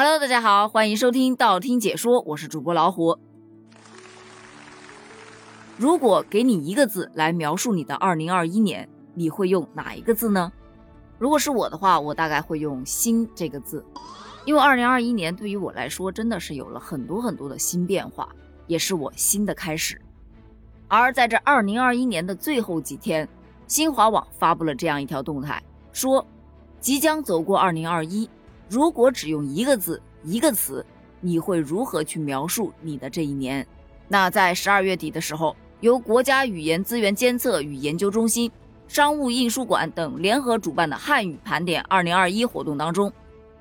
Hello，大家好，欢迎收听道听解说，我是主播老虎。如果给你一个字来描述你的2021年，你会用哪一个字呢？如果是我的话，我大概会用“新”这个字，因为2021年对于我来说真的是有了很多很多的新变化，也是我新的开始。而在这2021年的最后几天，新华网发布了这样一条动态，说即将走过2021。如果只用一个字、一个词，你会如何去描述你的这一年？那在十二月底的时候，由国家语言资源监测与研究中心、商务印书馆等联合主办的汉语盘点二零二一活动当中，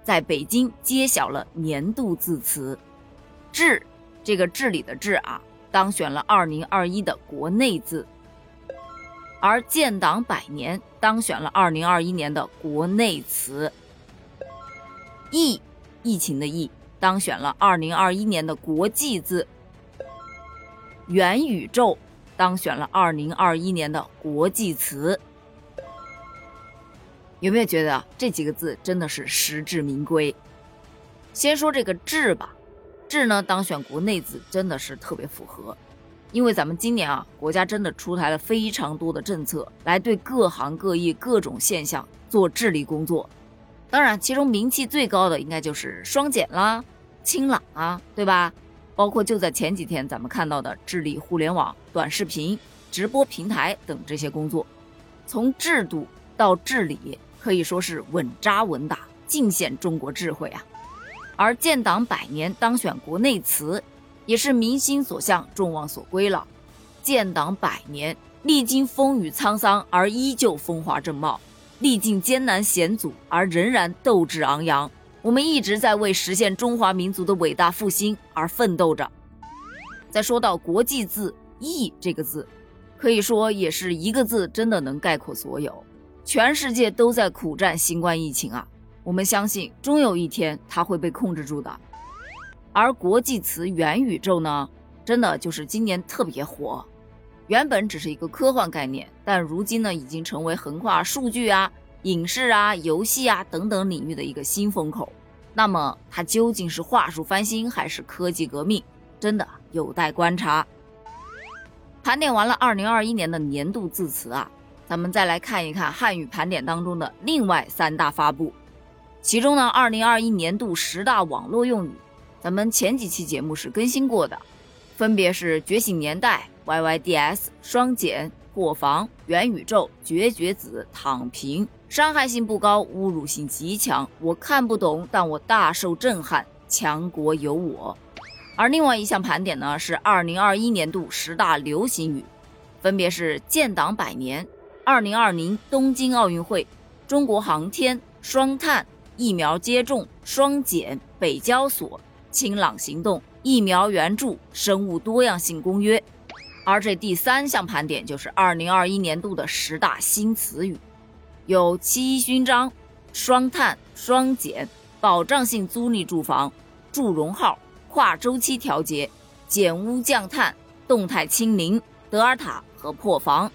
在北京揭晓了年度字词“治”这个“治理”的“治”啊，当选了二零二一的国内字；而建党百年当选了二零二一年的国内词。疫，疫情的疫，当选了二零二一年的国际字。元宇宙，当选了二零二一年的国际词。有没有觉得这几个字真的是实至名归？先说这个“治”吧，“治”呢当选国内字真的是特别符合，因为咱们今年啊，国家真的出台了非常多的政策，来对各行各业各种现象做治理工作。当然，其中名气最高的应该就是双减啦、清朗啊，对吧？包括就在前几天咱们看到的治理互联网、短视频、直播平台等这些工作，从制度到治理，可以说是稳扎稳打，尽显中国智慧啊。而建党百年当选国内词，也是民心所向、众望所归了。建党百年，历经风雨沧桑而依旧风华正茂。历尽艰难险阻而仍然斗志昂扬，我们一直在为实现中华民族的伟大复兴而奋斗着。再说到国际字“疫”这个字，可以说也是一个字真的能概括所有。全世界都在苦战新冠疫情啊，我们相信终有一天它会被控制住的。而国际词“元宇宙”呢，真的就是今年特别火。原本只是一个科幻概念，但如今呢，已经成为横跨数据啊、影视啊、游戏啊等等领域的一个新风口。那么，它究竟是话术翻新还是科技革命，真的有待观察。盘点完了2021年的年度字词啊，咱们再来看一看汉语盘点当中的另外三大发布。其中呢，2021年度十大网络用语，咱们前几期节目是更新过的，分别是“觉醒年代”。yyds 双减破防元宇宙绝绝子躺平。伤害性不高侮辱性极强。我看不懂但我大受震撼强国有我，而另外一项盘点呢是二零二一年度十大流行语，分别是建党百年、二零二零东京奥运会、中国航天、双碳、疫苗接种、双减、北交所、清朗行动、疫苗援助、生物多样性公约。而这第三项盘点就是二零二一年度的十大新词语，有七一勋章、双碳、双减、保障性租赁住房、住融号、跨周期调节、减污降碳、动态清零、德尔塔和破防。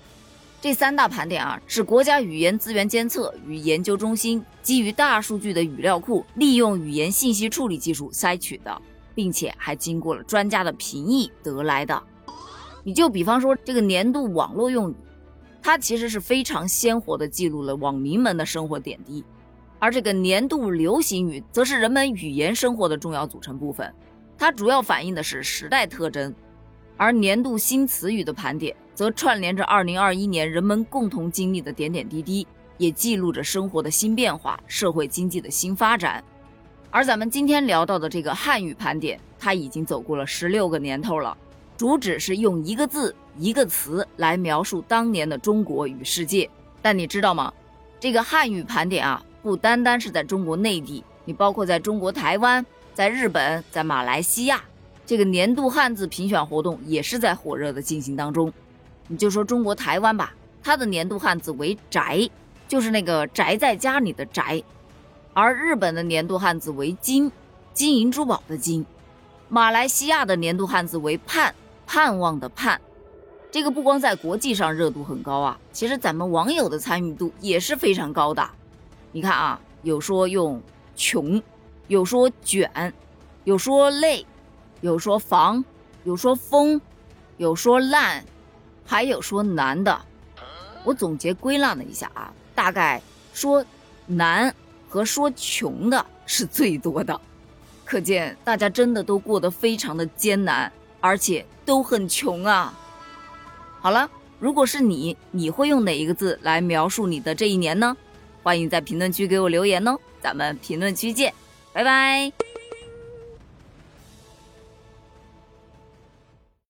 这三大盘点啊，是国家语言资源监测与研究中心基于大数据的语料库，利用语言信息处理技术筛取的，并且还经过了专家的评议得来的。你就比方说这个年度网络用语，它其实是非常鲜活的记录了网民们的生活点滴，而这个年度流行语则是人们语言生活的重要组成部分，它主要反映的是时代特征，而年度新词语的盘点则串联着2021年人们共同经历的点点滴滴，也记录着生活的新变化、社会经济的新发展，而咱们今天聊到的这个汉语盘点，它已经走过了十六个年头了。主旨是用一个字、一个词来描述当年的中国与世界。但你知道吗？这个汉语盘点啊，不单单是在中国内地，你包括在中国台湾、在日本、在马来西亚，这个年度汉字评选活动也是在火热的进行当中。你就说中国台湾吧，它的年度汉字为“宅”，就是那个宅在家里的“宅”；而日本的年度汉字为“金”，金银珠宝的“金”；马来西亚的年度汉字为“盼”。盼望的盼，这个不光在国际上热度很高啊，其实咱们网友的参与度也是非常高的。你看啊，有说用穷，有说卷，有说累，有说防，有说疯，有说烂，还有说难的。我总结归纳了一下啊，大概说难和说穷的是最多的，可见大家真的都过得非常的艰难，而且都很穷啊。好了，如果是你，你会用哪一个字来描述你的这一年呢？欢迎在评论区给我留言哦，咱们评论区见，拜拜。